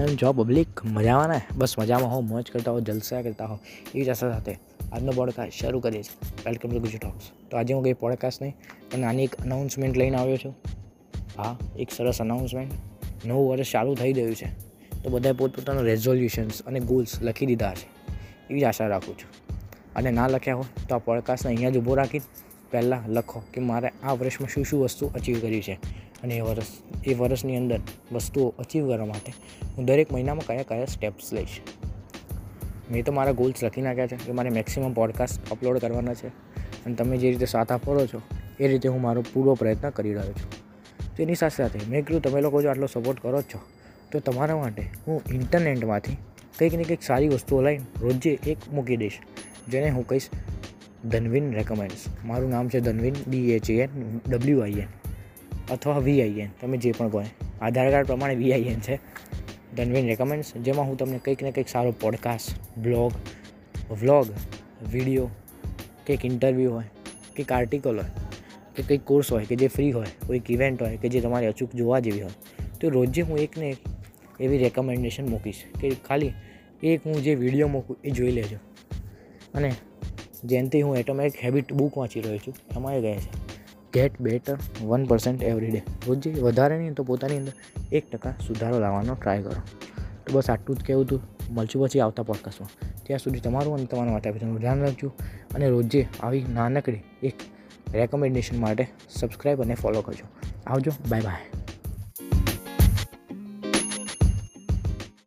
કેમ જો પબ્લિક મજામાં ને? બસ મજામાં હો મોજ કરતા હો જલસા કરતા હો એવી જ આશા સાથે આજનો પોડકાસ્ટ શરૂ કરીએ છીએ. વેલકમ ટુ ગુજુ ટોક્સ તો આજે હું કંઈ પોડકાસ્ટ નહીં, પણ નાની એક અનાઉન્સમેન્ટ લઈને આવ્યો છું. હા, એક સરસ અનાઉન્સમેન્ટ નવું વર્ષ ચાલુ થઈ ગયું છે. તો બધાએ પોતપોતાનું રેઝોલ્યુશન્સ અને ગોલ્સ લખી દીધા છે. એવી જ આશા રાખું છું. અને ના લખ્યા હોય, તો આ પોડકાસ્ટને અહીંયા જ ઊભો રાખી પહેલાં લખો કે મારે આ વર્ષમાં શું શું વસ્તુ અચીવ કરી છે. અને એ વર્ષ, એ વર્ષની અંદર વસ્તુઓ અચીવ કરવા માટે હું દરેક મહિનામાં કયા કયા સ્ટેપ્સ લઈશ. મેં તો મારા ગોલ્સ લખી નાખ્યા છે કે મારે મેક્સિમમ પોડકાસ્ટ અપલોડ કરવાના છે અને તમે જે રીતે સાથ આપો છો એ રીતે હું મારો પૂરો પ્રયત્ન કરી રહ્યો છું. તેની સાથે સાથે મેં કીધું, તમે લોકો જો આટલો સપોર્ટ કરો જ છો, તો તમારા માટે હું ઇન્ટરનેટમાંથી કંઈક ને કંઈક સારી વસ્તુઓ લઈને રોજે એક મૂકી દઈશ, જેને હું કહીશ ધનવિન રેકમેન્ડ્સ મારું નામ છે Dhanvin D H N W I N અથવા વીઆઈએન તમે જે પણ કહો આધાર કાર્ડ પ્રમાણે વીઆઈએન છે. ધનવીન રેકમેન્ડ્સ જેમાં હું તમને કંઈક ને કંઈક સારો પોડકાસ્ટ બ્લોગ વ્લોગ વીડિયો કંઈક ઇન્ટરવ્યૂ હોય, કંઈક આર્ટિકલ હોય, કે કંઈક કોર્સ હોય, કે જે ફ્રી હોય, કોઈક ઇવેન્ટ હોય, કે જે તમારે અચૂક જોવા જેવી હોય, તો રોજે હું એક ને એક એવી રેકમેન્ડેશન મૂકીશ કે ખાલી એક હું જે વીડિયો મૂકું એ જોઈ લેજો. અને જેનથી હું એટોમેટિક હેબિટ બુક વાંચી રહ્યો છું એમાં એ કહે છે get better one percent every day રોજે વધારે નહીં તો પોતાની અંદર એક ટકા સુધારો લાવવાનો ટ્રાય કરો. તો બસ આટલું જ કહેવું હતું મળશું પછી આવતા પોડકાસ્ટમાં ત્યાં સુધી તમારું અને તમારા માતા પિતાનું ધ્યાન રાખજો અને રોજે આવી નાનકડી એક રેકમેન્ડેશન માટે સબસ્ક્રાઈબ અને ફોલો કરજો. આવજો. Bye bye